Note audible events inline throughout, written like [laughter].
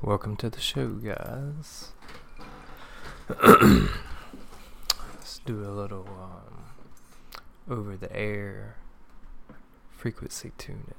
Welcome to the show, guys. Let's do a little um, over the air frequency tuning.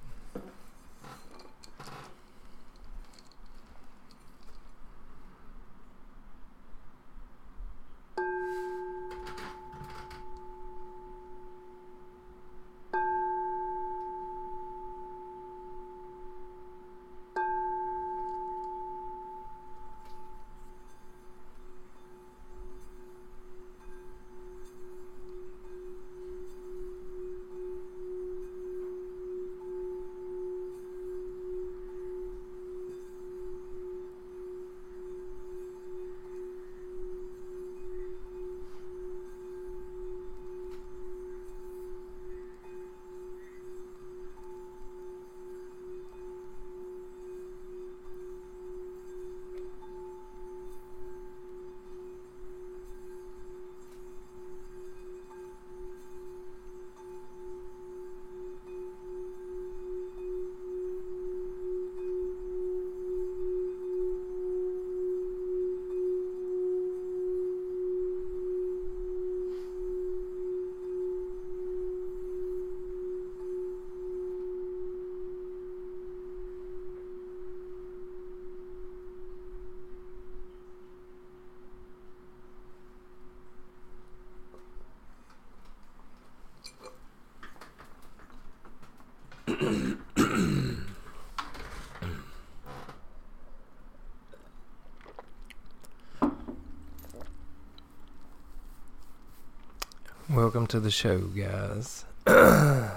Welcome to the show, guys. [coughs] it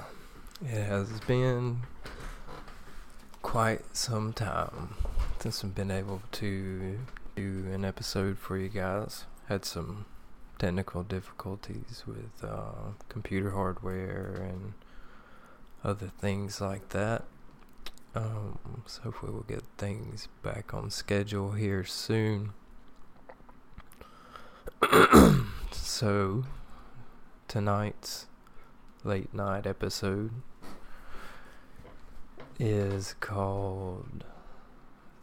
has been quite some time since I've been able to do an episode for you guys. Had some technical difficulties with uh, computer hardware and other things like that. Um, so hopefully we'll get things back on schedule here soon. [coughs] so tonight's late night episode is called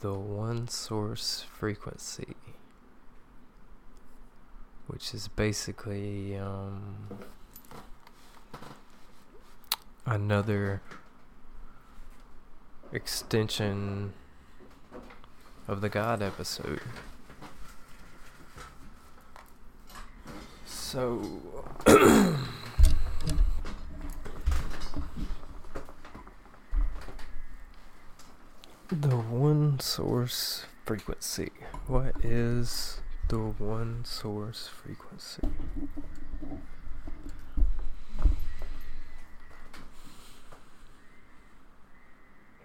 The One Source Frequency, which is basically um, another extension of the God episode. So, the one source frequency. What is the one source frequency?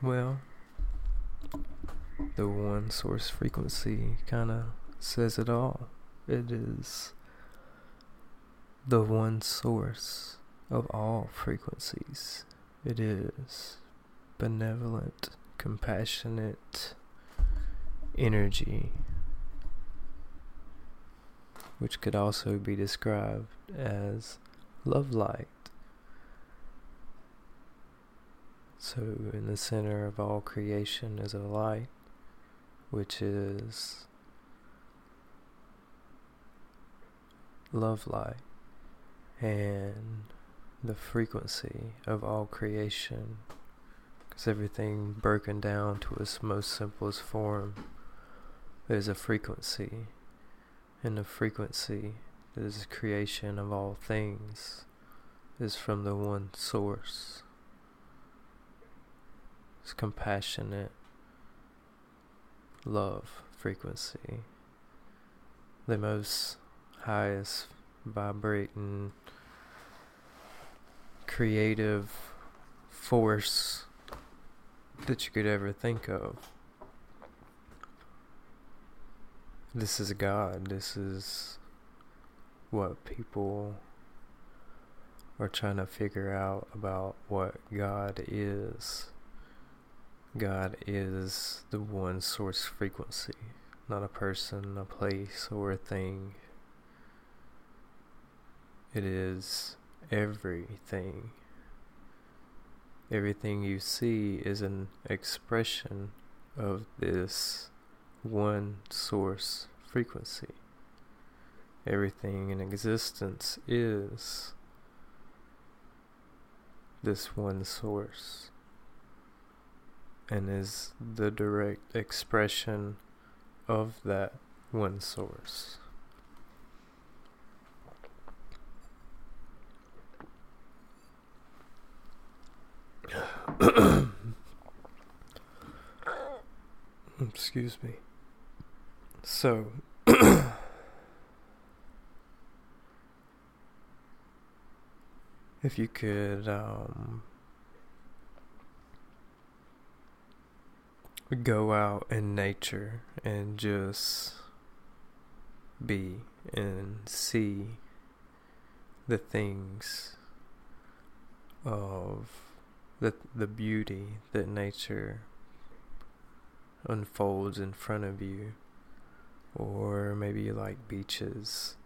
Well, the one source frequency kind of says it all. It is the one source of all frequencies. It is benevolent, compassionate energy, which could also be described as love light. So, in the center of all creation is a light, which is love light and the frequency of all creation because everything broken down to its most simplest form is a frequency and the frequency that is the creation of all things is from the one source it's compassionate love frequency the most highest vibrating creative force that you could ever think of. This is God. This is what people are trying to figure out about what God is. God is the one source frequency, not a person, a place, or a thing. It is everything. Everything you see is an expression of this one source frequency. Everything in existence is this one source and is the direct expression of that one source. [coughs] Excuse me. So, [coughs] if you could um, go out in nature and just be and see the things of the the beauty that nature unfolds in front of you or maybe you like beaches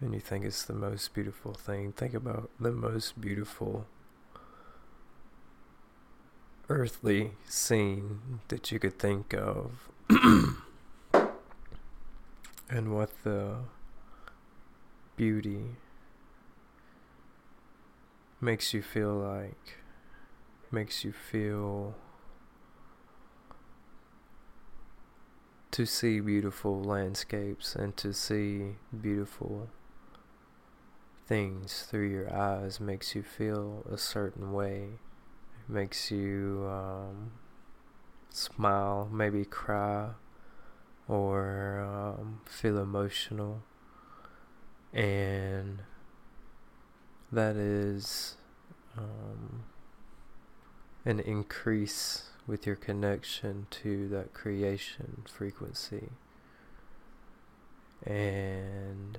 and you think it's the most beautiful thing think about the most beautiful earthly scene that you could think of. [clears throat] And what the beauty makes you feel like makes you feel to see beautiful landscapes and to see beautiful things through your eyes makes you feel a certain way. It makes you um, smile maybe cry or um, feel emotional. And that is um, an increase with your connection to that creation frequency. And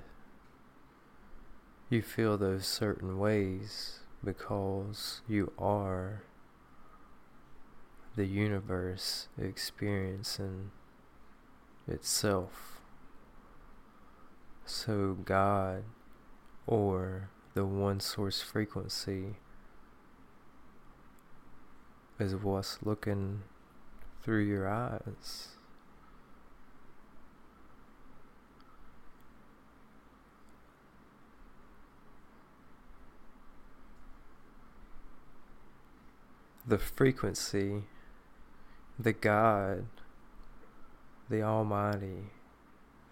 you feel those certain ways because you are the universe experiencing itself. So, God or the one source frequency is what's looking through your eyes. The frequency, the God, the Almighty,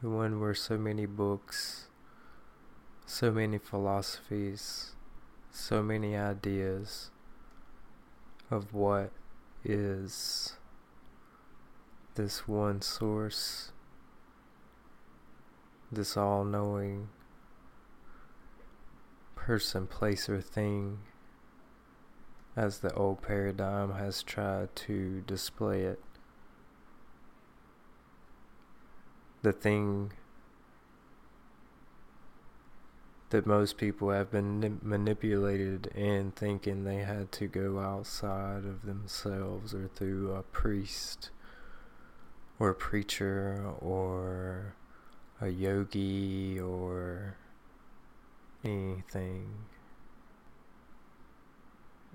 the one where so many books so many philosophies, so many ideas of what is this one source, this all knowing person, place, or thing, as the old paradigm has tried to display it. The thing that most people have been manipulated in thinking they had to go outside of themselves or through a priest or a preacher or a yogi or anything.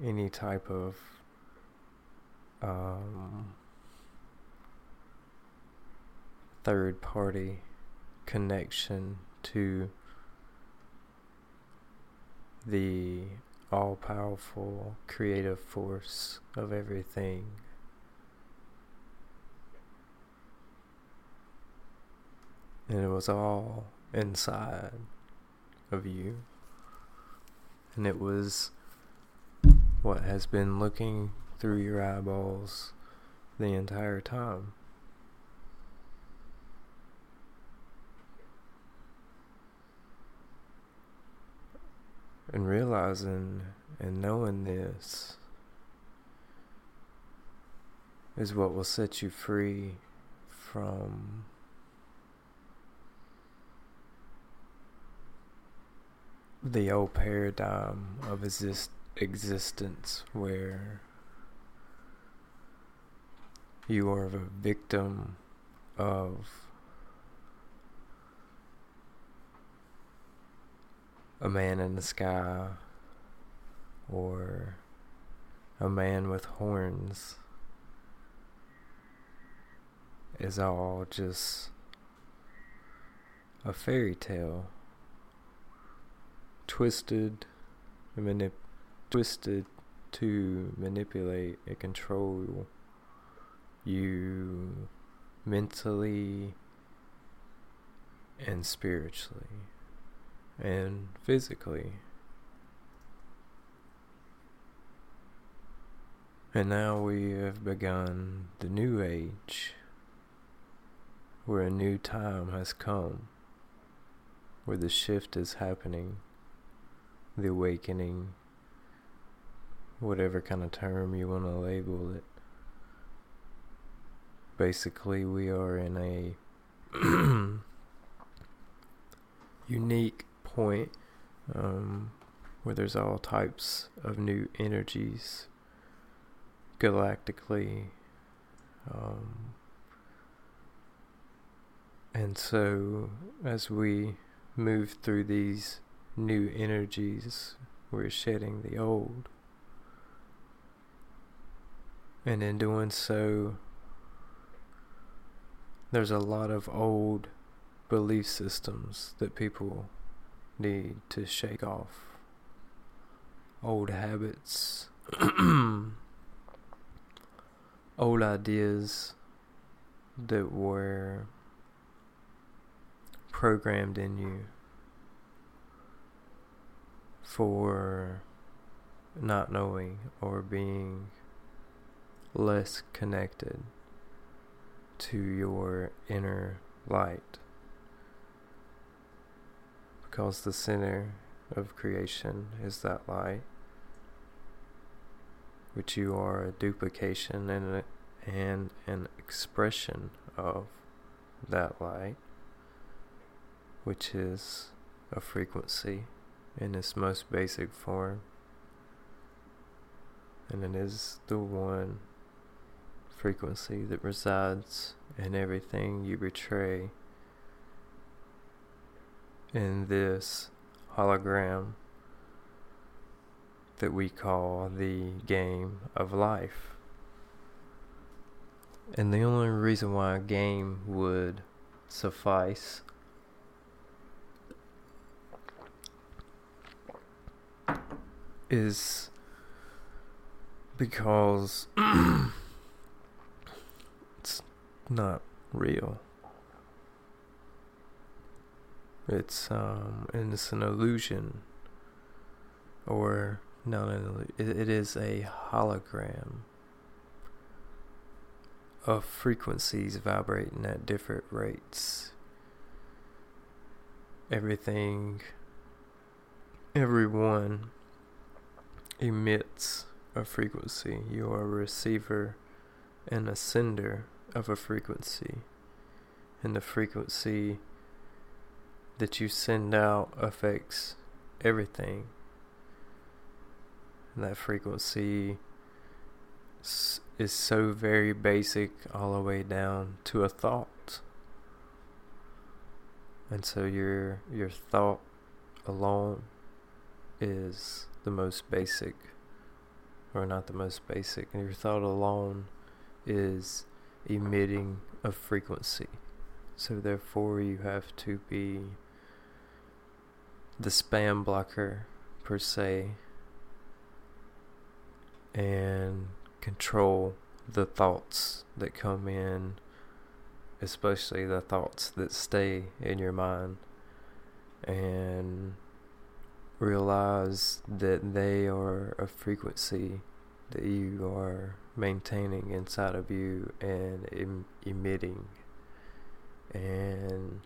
Any type of um, third party connection to the all powerful creative force of everything. And it was all inside of you. And it was what has been looking through your eyeballs the entire time. And realizing and knowing this is what will set you free from the old paradigm of exist- existence where you are a victim of a man in the sky or a man with horns is all just a fairy tale. Twisted manip- twisted to manipulate and control you mentally and spiritually and physically. And now we have begun the new age, where a new time has come, where the shift is happening, the awakening, whatever kind of term you want to label it. Basically, we are in a [clears throat] unique point um, where there's all types of new energies galactically. Um, and so, as we move through these new energies, we're shedding the old. And in doing so, there's a lot of old belief systems that people need to shake off. Old habits, [clears throat] old ideas that were programmed in you for not knowing or being less connected to your inner light because the center of creation is that light, which you are a duplication and, a, and an expression of that light, which is a frequency in its most basic form. And it is the one frequency that resides in everything you betray in this hologram that we call the game of life. And the only reason why a game would suffice is because [clears throat] it's not real. It's um, and it's an illusion, or no, no, it, it is a hologram of frequencies vibrating at different rates. Everything, everyone emits a frequency. You are a receiver and a sender of a frequency, and the frequency that you send out affects everything. And that frequency is so very basic all the way down to a thought. And so your your thought alone is the most basic or not the most basic. And your thought alone is emitting a frequency. So therefore you have to be the spam blocker per se and control the thoughts that come in, especially the thoughts that stay in your mind, and realize that they are a frequency that you are maintaining inside of you and em- emitting, and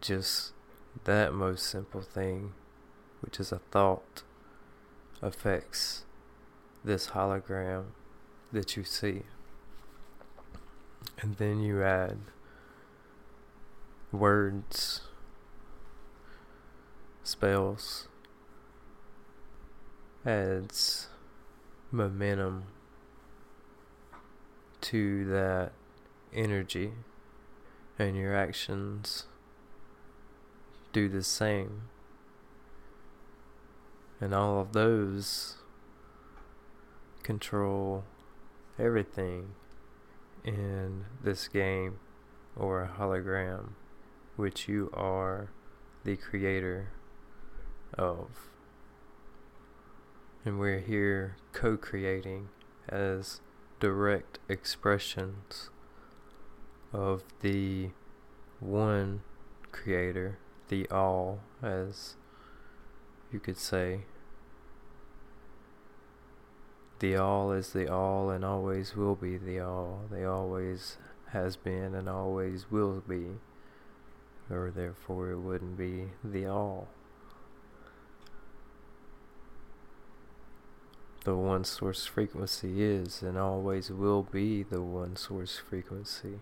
just that most simple thing, which is a thought, affects this hologram that you see. And then you add words, spells, adds momentum to that energy and your actions do the same. And all of those control everything in this game or hologram, which you are the creator of. And we're here co creating as direct expressions of the one creator, the all, as you could say. The all is the all and always will be the all. They always has been and always will be. Or therefore it wouldn't be the all. The one source frequency is and always will be the one source frequency.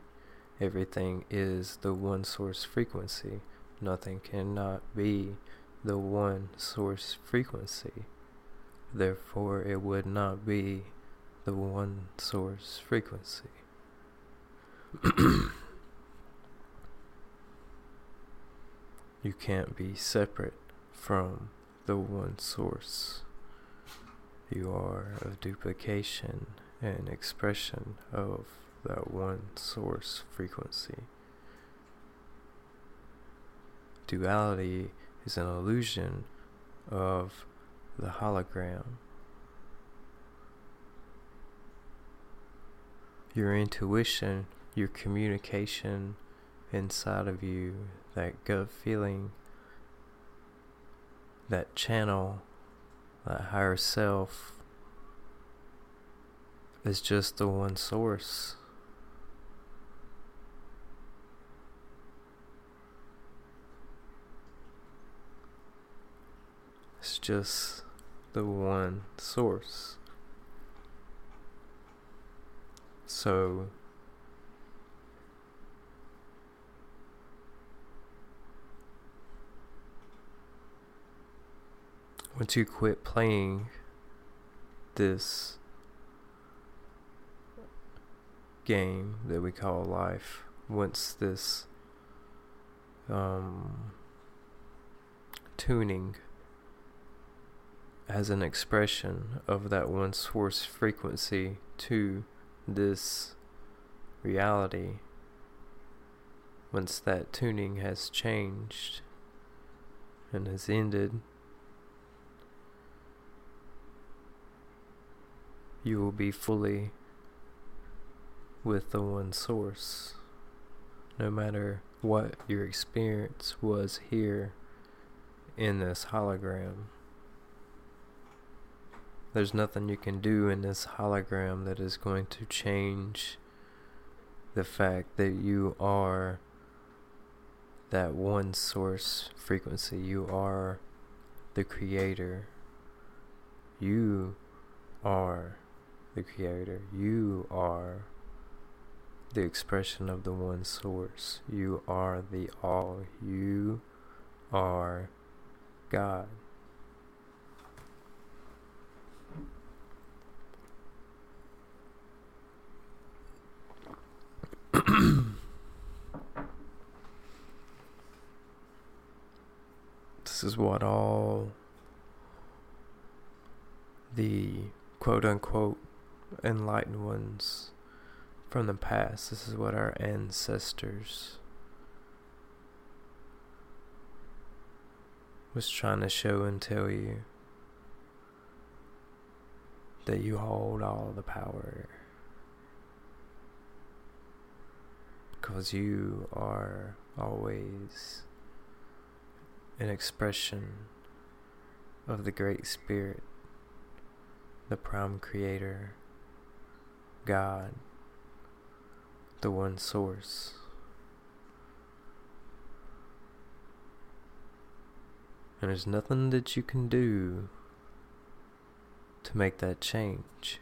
Everything is the one source frequency. Nothing cannot be the one source frequency. Therefore, it would not be the one source frequency. [coughs] you can't be separate from the one source. You are a duplication and expression of that one source frequency. Duality is an illusion of the hologram. Your intuition, your communication inside of you, that gut feeling, that channel, that higher self is just the one source. It's just the one source. So, once you quit playing this game that we call life, once this um, tuning as an expression of that one source frequency to this reality once that tuning has changed and has ended you will be fully with the one source. No matter what your experience was here in this hologram there's nothing you can do in this hologram that is going to change the fact that you are that one source frequency. You are the creator. You are the creator. You are the expression of the one source. You are the all. You are God. [clears throat] this is what all the quote unquote enlightened ones from the past, this is what our ancestors was trying to show and tell you that you hold all the power. Because you are always an expression of the Great Spirit, the Prime Creator, God, the One Source. And there's nothing that you can do to make that change.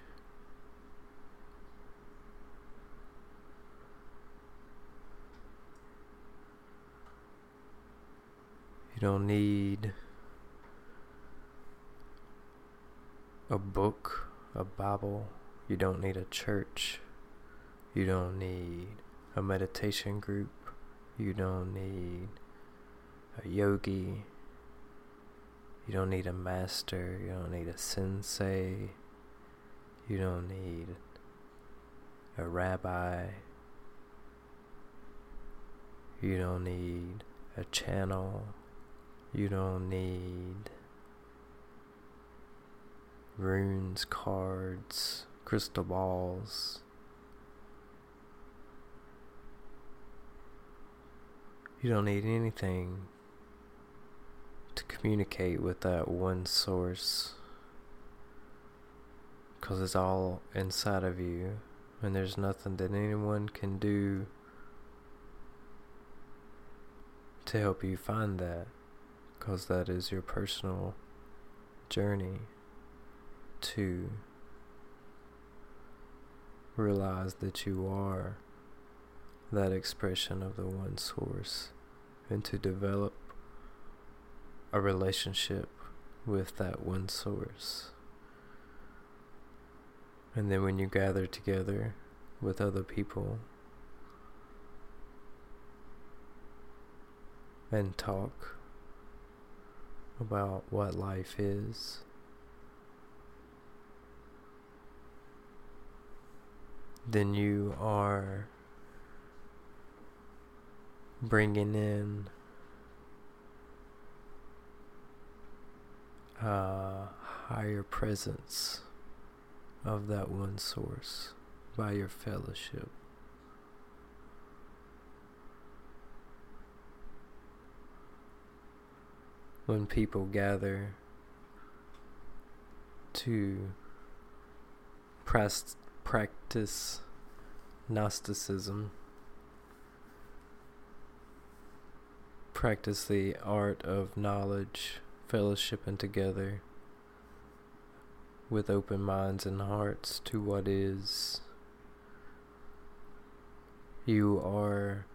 You don't need a book, a Bible. You don't need a church. You don't need a meditation group. You don't need a yogi. You don't need a master. You don't need a sensei. You don't need a rabbi. You don't need a channel. You don't need runes, cards, crystal balls. You don't need anything to communicate with that one source because it's all inside of you and there's nothing that anyone can do to help you find that because that is your personal journey to realize that you are that expression of the one source and to develop a relationship with that one source. And then when you gather together with other people and talk about what life is, then you are bringing in a higher presence of that one source by your fellowship. When people gather to practice Gnosticism, practice the art of knowledge, fellowship, and together with open minds and hearts to what is. You are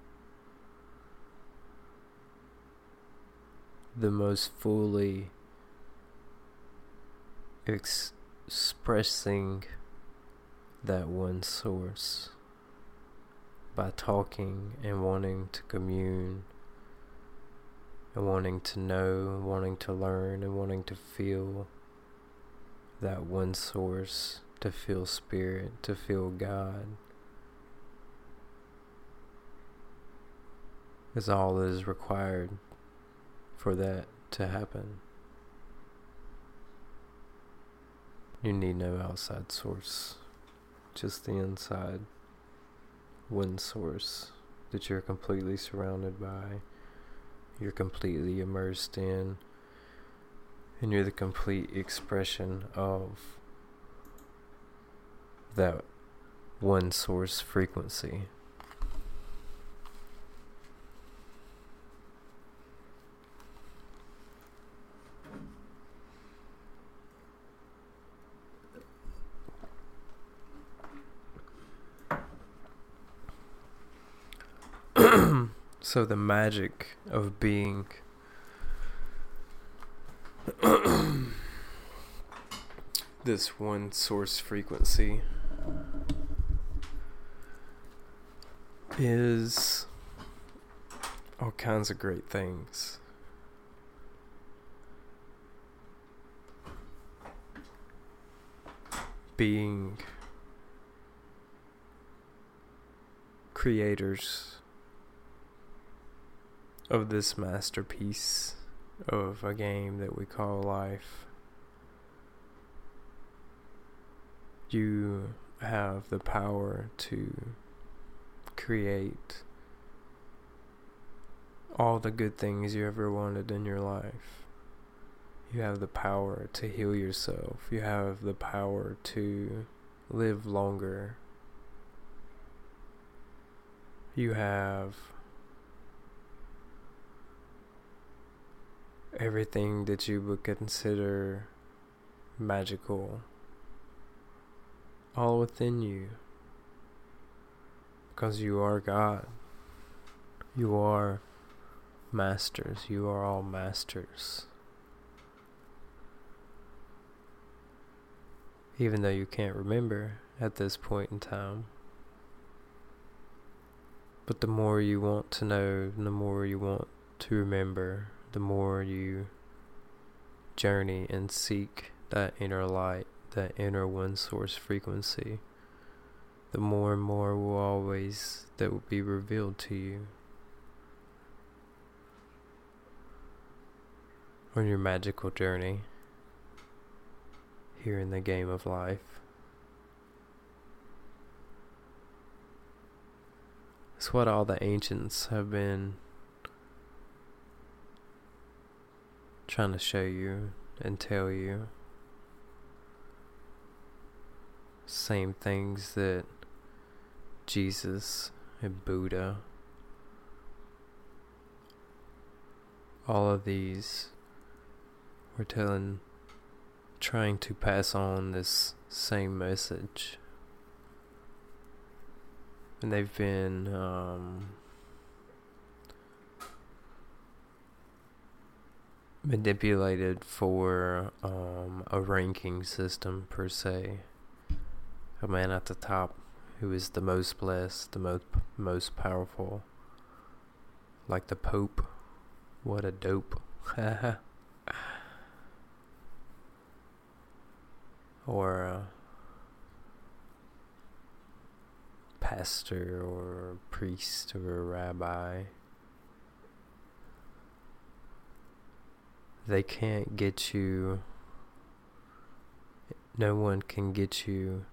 the most fully ex- expressing that one source by talking and wanting to commune and wanting to know, wanting to learn, and wanting to feel that one source, to feel spirit, to feel God. Is all that is required for that to happen. You need no outside source, just the inside one source that you're completely surrounded by you're completely immersed in, and you're the complete expression of that one source frequency. So the magic of being [coughs] this one source frequency is all kinds of great things. Being creators of this masterpiece of a game that we call life. You have the power to create all the good things you ever wanted in your life. You have the power to heal yourself. You have the power to live longer. You have everything that you would consider magical all within you because you are God. You are masters. You are all masters. Even though you can't remember at this point in time. But the more you want to know, the more you want to remember, the more you journey and seek that inner light, that inner one source frequency, the more and more will always that will be revealed to you on your magical journey here in the game of life. It's what all the ancients have been trying to show you and tell you. Same things that Jesus and Buddha, all of these were telling, trying to pass on this same message. And they've been, um, manipulated for um, a ranking system per se. A man at the top who is the most blessed, the most most powerful, like the Pope. What a dope. [laughs] or a pastor or priest or rabbi. They can't get you, no one can get you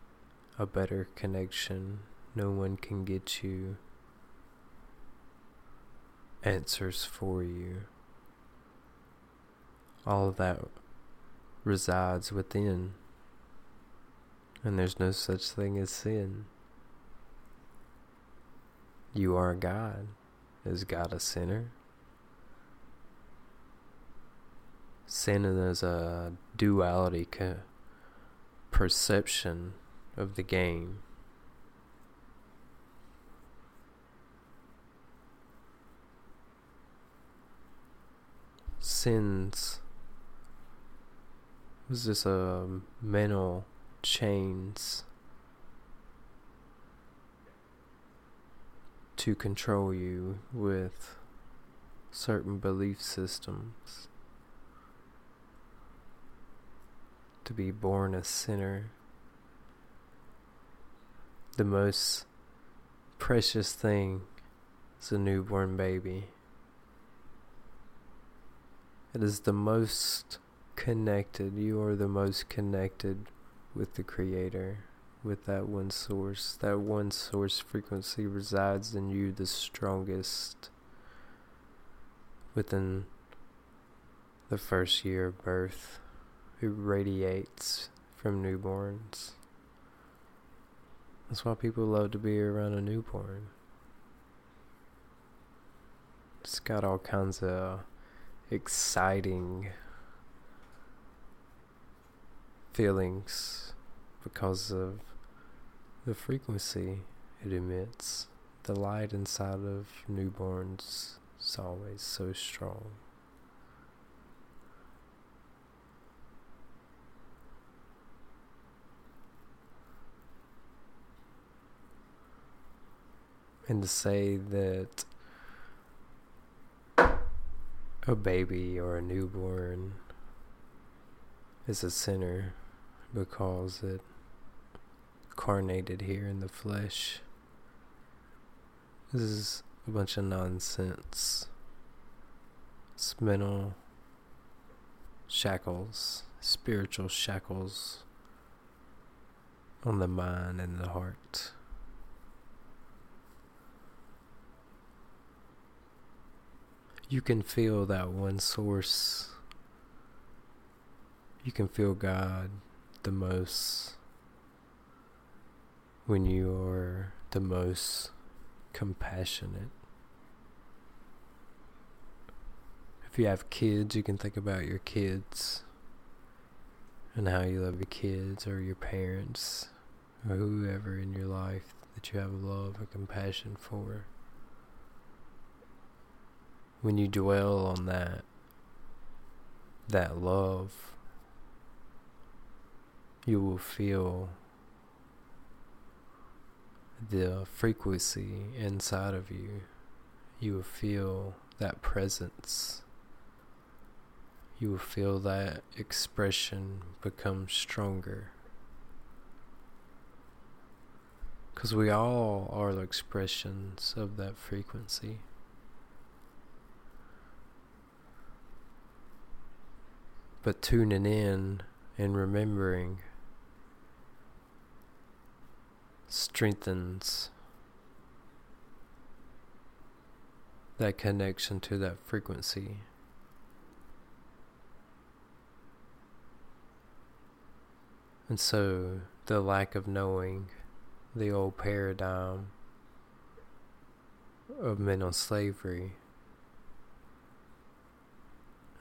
a better connection. No one can get you answers for you. All that resides within. And there's no such thing as sin. You are God. Is God a sinner? Sin is a duality perception of the game. Sins was just a mental chains to control you with certain belief systems. To be born a sinner the most precious thing is a newborn baby. It is the most connected, you are the most connected with the Creator, with that one source. That one source frequency resides in you the strongest within the first year of birth. It radiates from newborns. That's why people love to be around a newborn. It's got all kinds of exciting feelings because of the frequency it emits. The light inside of newborns is always so strong. And to say that a baby or a newborn is a sinner because it carnated here in the flesh. This is a bunch of nonsense. It's mental shackles, spiritual shackles on the mind and the heart. You can feel that one source. You can feel God the most when you are the most compassionate. If you have kids, you can think about your kids and how you love your kids or your parents or whoever in your life that you have love or compassion for when you dwell on that that love you will feel the frequency inside of you. You will feel that presence. You will feel that expression become stronger. Because we all are the expressions of that frequency. But tuning in and remembering strengthens that connection to that frequency. And so the lack of knowing the old paradigm of mental slavery,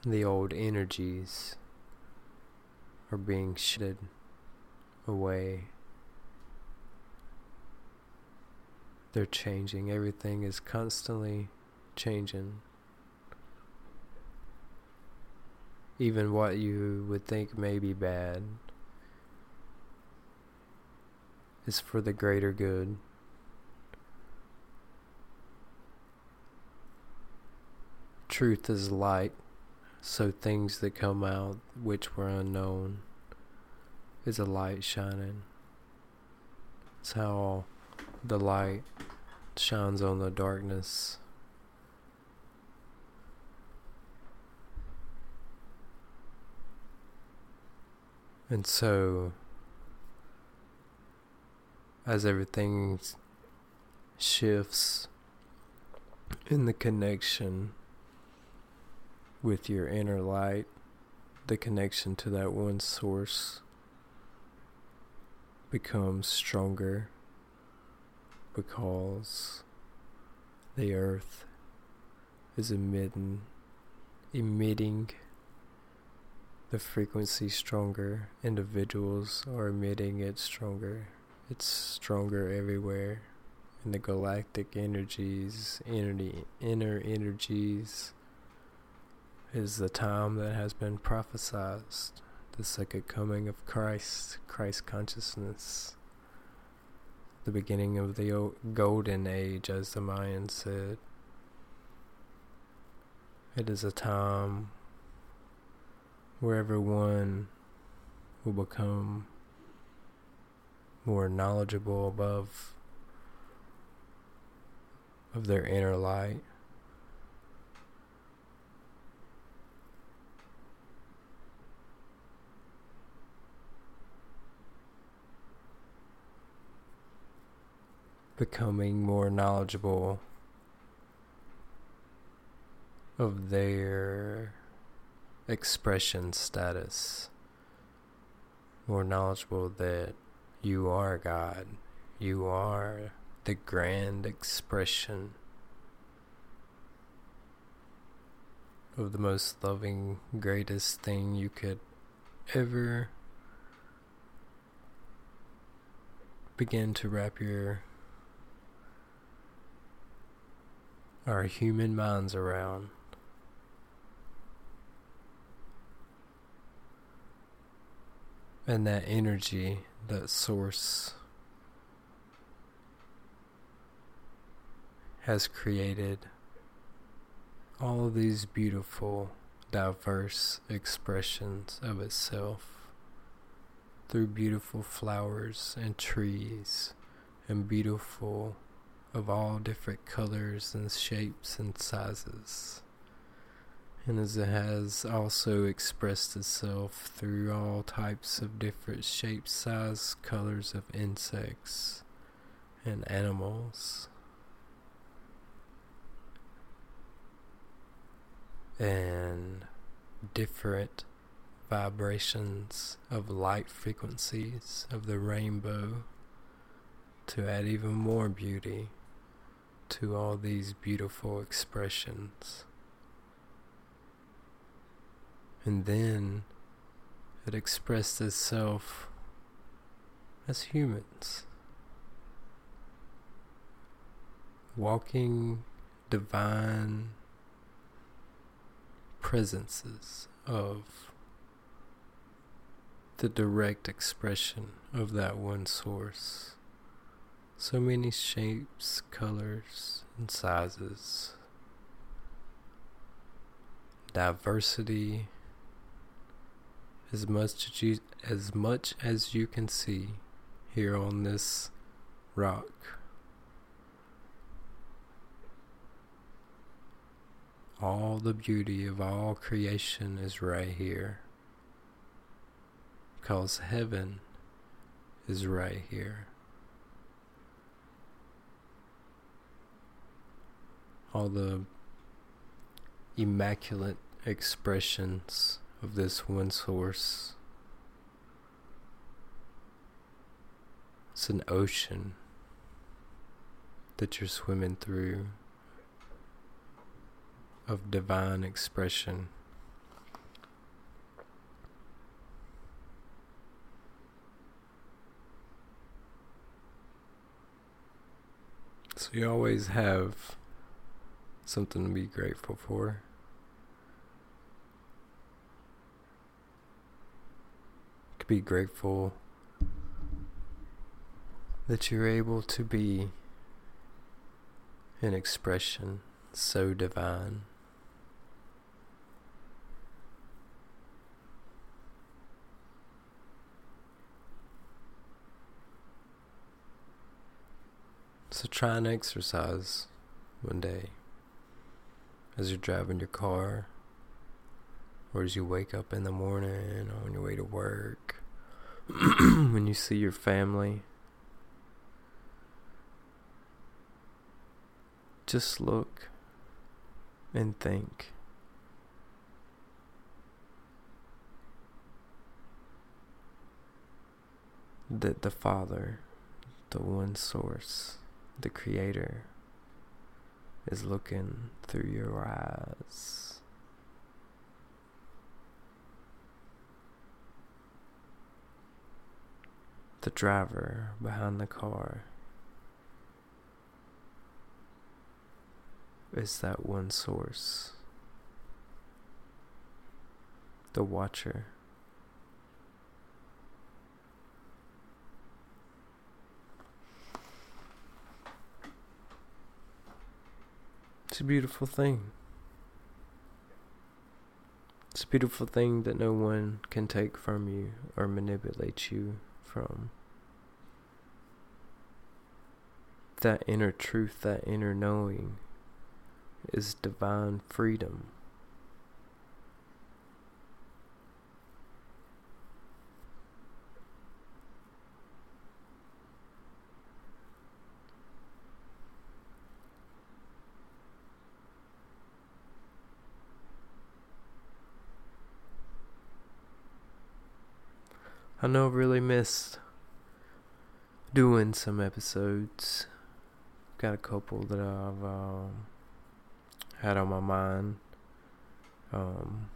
the old energies are being shitted away. They're changing. Everything is constantly changing. Even what you would think may be bad is for the greater good. Truth is light, so things that come out which were unknown is a light shining. It's how the light shines on the darkness. And so, as everything shifts in the connection with your inner light, the connection to that one source becomes stronger because the earth is emitting emitting the frequency stronger. Individuals are emitting it stronger. It's stronger everywhere. In the galactic energies, energy, inner energies, is the time that has been prophesied. The second coming of Christ, Christ consciousness. The beginning of the golden age, as the Mayans said. It is a time where everyone will become more knowledgeable above of their inner light. Becoming more knowledgeable of their expression status. More knowledgeable that you are God. You are the grand expression of the most loving, greatest thing you could ever begin to wrap your our human minds around. and that energy, that source, has created all of these beautiful, diverse expressions of itself through beautiful flowers and trees and beautiful of all different colors and shapes and sizes and as it has also expressed itself through all types of different shapes, size, colors of insects and animals. And different vibrations of light frequencies of the rainbow to add even more beauty to all these beautiful expressions. And then it expressed itself as humans. Walking divine presences of the direct expression of that one source. So many shapes, colors, and sizes. Diversity as much as you, as much as you can see here on this rock. All the beauty of all creation is right here. Because heaven is right here. All the immaculate expressions of this one source. It's an ocean that you're swimming through of divine expression. So you always have something to be grateful for. Could be grateful that you're able to be an expression so divine. So try and exercise one day as you're driving your car or as you wake up in the morning on your way to work [clears throat] when you see your family just look and think. That the Father, the one source, the Creator, is looking through your eyes. The driver behind the car is that one source. The watcher. It's a beautiful thing. It's a beautiful thing that no one can take from you or manipulate you from. That inner truth, that inner knowing is divine freedom. I know I really missed doing some episodes. Got a couple that I've um, had on my mind. Um,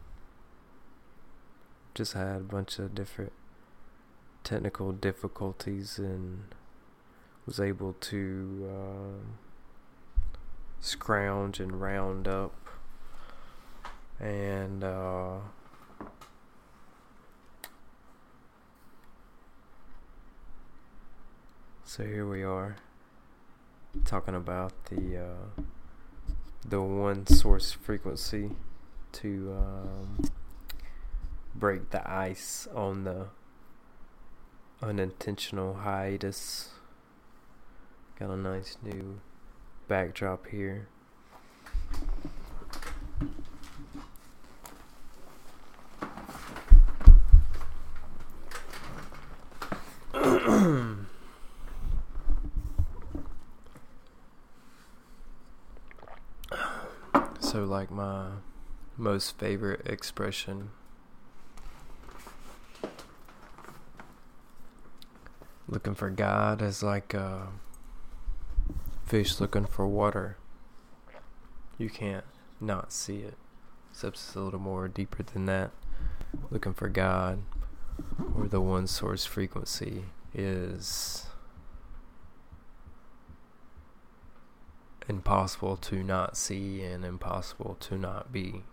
just had a bunch of different technical difficulties and was able to uh, scrounge and round up and uh, So here we are talking about the uh, the one source frequency to um, break the ice on the unintentional hiatus. Got a nice new backdrop here. [clears throat] so like my most favorite expression looking for God is like a fish looking for water. You can't not see it. Except it's a little more deeper than that. Looking for God or the one source frequency is impossible to not see and impossible to not be.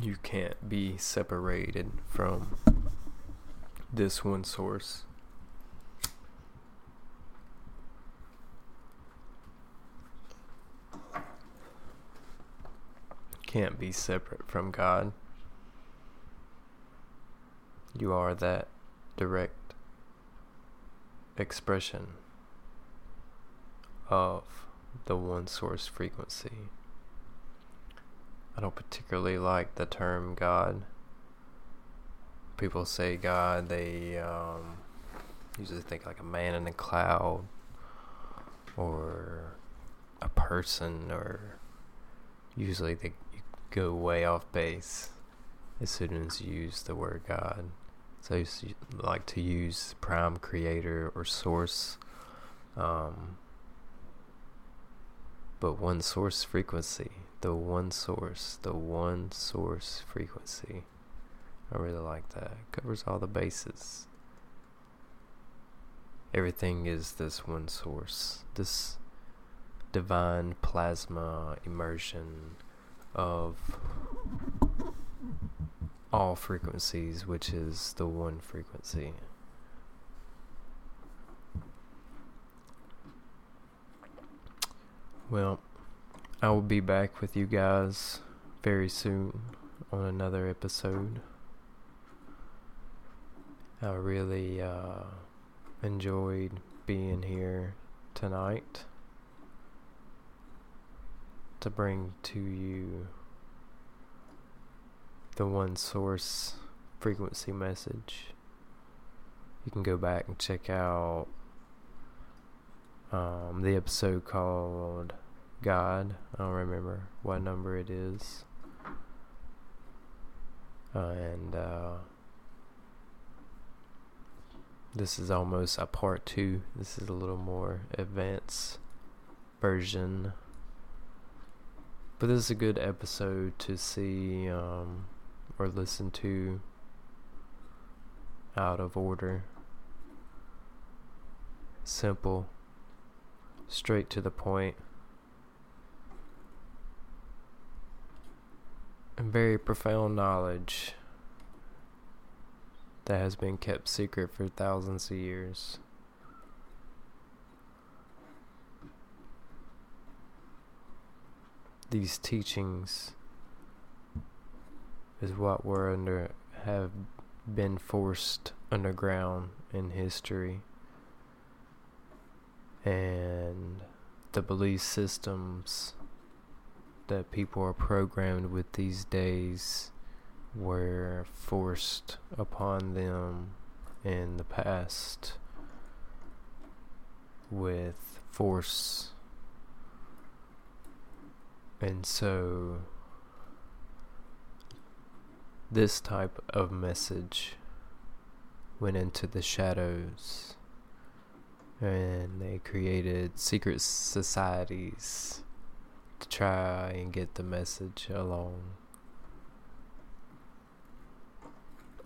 You can't be separated from this one source. Can't be separate from God. You are that direct expression of the one source frequency. I don't particularly like the term God. People say God, they um, usually think like a man in a cloud or a person, or usually they go way off base as soon as you use the word God. So I like to use prime creator or source. Um, but one source frequency, the one source, the one source frequency. I really like that. Covers all the bases. Everything is this one source, this divine plasma immersion of all frequencies, which is the one frequency. Well, I will be back with you guys very soon on another episode. I really uh, enjoyed being here tonight to bring to you the one source frequency message. You can go back and check out um, the episode called God. I don't remember what number it is. Uh, and uh, this is almost a part two. This is a little more advanced version. But this is a good episode to see um, or listen to out of order. Simple straight to the point. and very profound knowledge that has been kept secret for thousands of years. These teachings is what we're under have been forced underground in history and the belief systems that people are programmed with these days were forced upon them in the past with force. And so, this type of message went into the shadows and they created secret societies to try and get the message along.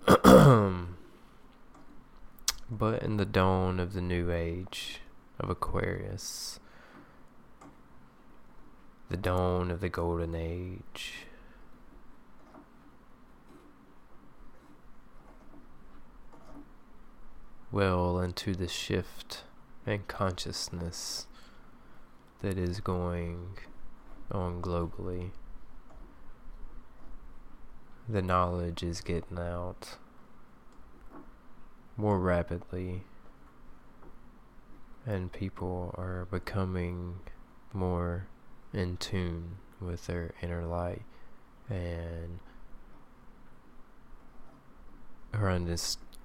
[clears throat] but in the dawn of the new age of Aquarius, the dawn of the golden age, well into the shift and consciousness that is going on globally. The knowledge is getting out more rapidly, and people are becoming more in tune with their inner light and are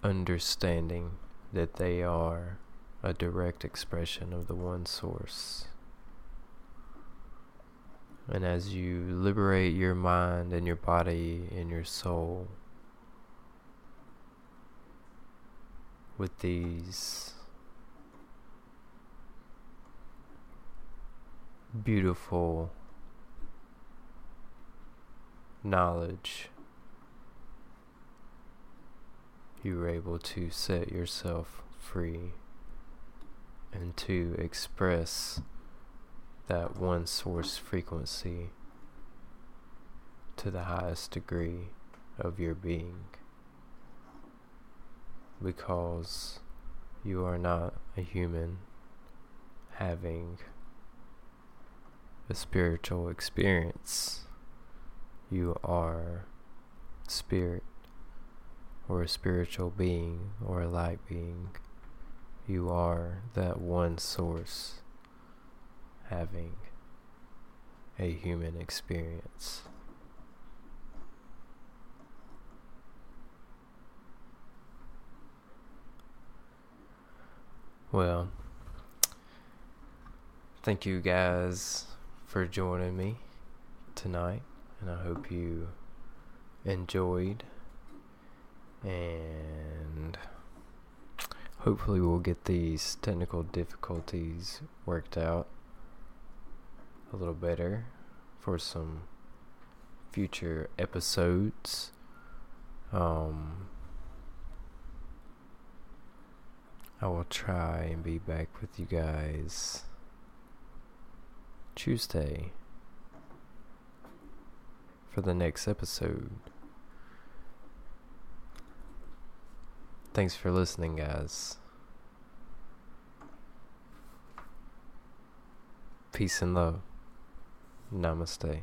understanding that they are a direct expression of the one source. And as you liberate your mind and your body and your soul with these beautiful knowledge, you're able to set yourself free and to express that one source frequency to the highest degree of your being because you are not a human having a spiritual experience. You are spirit or a spiritual being or a light being You are that one source having a human experience. Well, thank you guys for joining me tonight, and I hope you enjoyed. And hopefully, we'll get these technical difficulties worked out a little better for some future episodes. Um, I will try and be back with you guys Tuesday for the next episode. Thanks for listening, guys. Peace and love. Namaste.